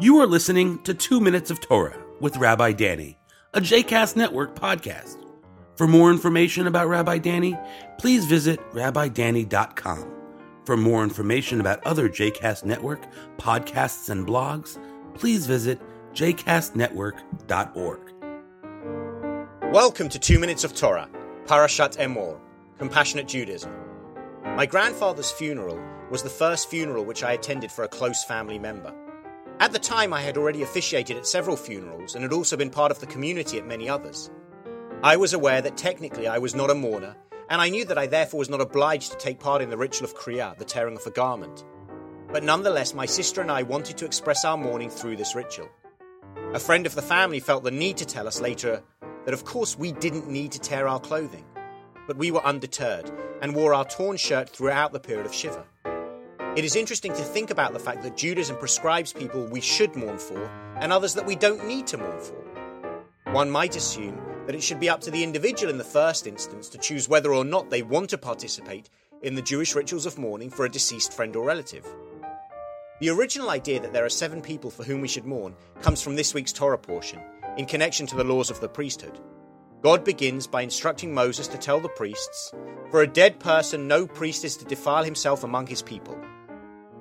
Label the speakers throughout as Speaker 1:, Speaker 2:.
Speaker 1: You are listening to Two Minutes of Torah with Rabbi Danny, a JCast Network podcast. For more information about Rabbi Danny, please visit rabbidanny.com. For more information about other JCast Network podcasts and blogs, please visit jcastnetwork.org.
Speaker 2: Welcome to Two Minutes of Torah, Parashat Emor, Compassionate Judaism. My grandfather's funeral was the first funeral which I attended for a close family member. At the time, I had already officiated at several funerals and had also been part of the community at many others. I was aware that technically I was not a mourner, and I knew that I therefore was not obliged to take part in the ritual of Kriya, the tearing of a garment. But nonetheless, my sister and I wanted to express our mourning through this ritual. A friend of the family felt the need to tell us later that of course we didn't need to tear our clothing, but we were undeterred and wore our torn shirt throughout the period of Shiva. It is interesting to think about the fact that Judaism prescribes people we should mourn for and others that we don't need to mourn for. One might assume that it should be up to the individual in the first instance to choose whether or not they want to participate in the Jewish rituals of mourning for a deceased friend or relative. The original idea that there are seven people for whom we should mourn comes from this week's Torah portion, in connection to the laws of the priesthood. God begins by instructing Moses to tell the priests, For a dead person, no priest is to defile himself among his people.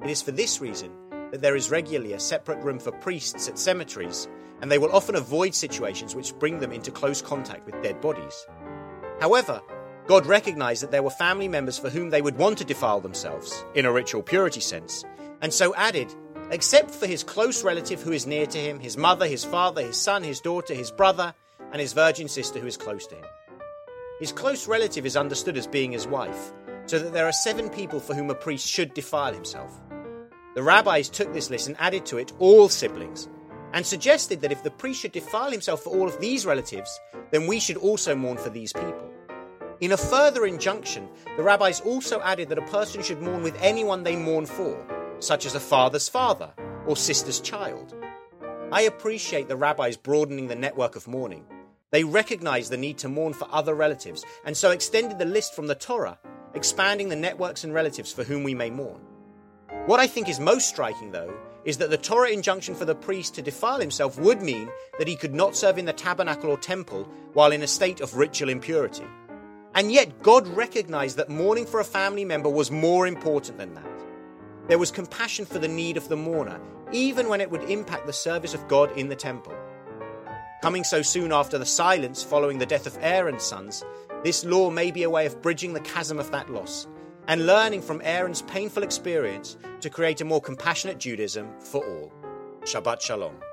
Speaker 2: It is for this reason that there is regularly a separate room for priests at cemeteries, and they will often avoid situations which bring them into close contact with dead bodies. However, God recognized that there were family members for whom they would want to defile themselves, in a ritual purity sense, and so added, except for his close relative who is near to him, his mother, his father, his son, his daughter, his brother, and his virgin sister who is close to him. His close relative is understood as being his wife, so that there are seven people for whom a priest should defile himself. The rabbis took this list and added to it all siblings, and suggested that if the priest should defile himself for all of these relatives, then we should also mourn for these people. In a further injunction, the rabbis also added that a person should mourn with anyone they mourn for, such as a father's father or sister's child. I appreciate the rabbis broadening the network of mourning. They recognized the need to mourn for other relatives, and so extended the list from the Torah, expanding the networks and relatives for whom we may mourn. What I think is most striking, though, is that the Torah injunction for the priest to defile himself would mean that he could not serve in the tabernacle or temple while in a state of ritual impurity. And yet, God recognized that mourning for a family member was more important than that. There was compassion for the need of the mourner, even when it would impact the service of God in the temple. Coming so soon after the silence following the death of Aaron's sons, this law may be a way of bridging the chasm of that loss and learning from Aaron's painful experience to create a more compassionate Judaism for all. Shabbat Shalom.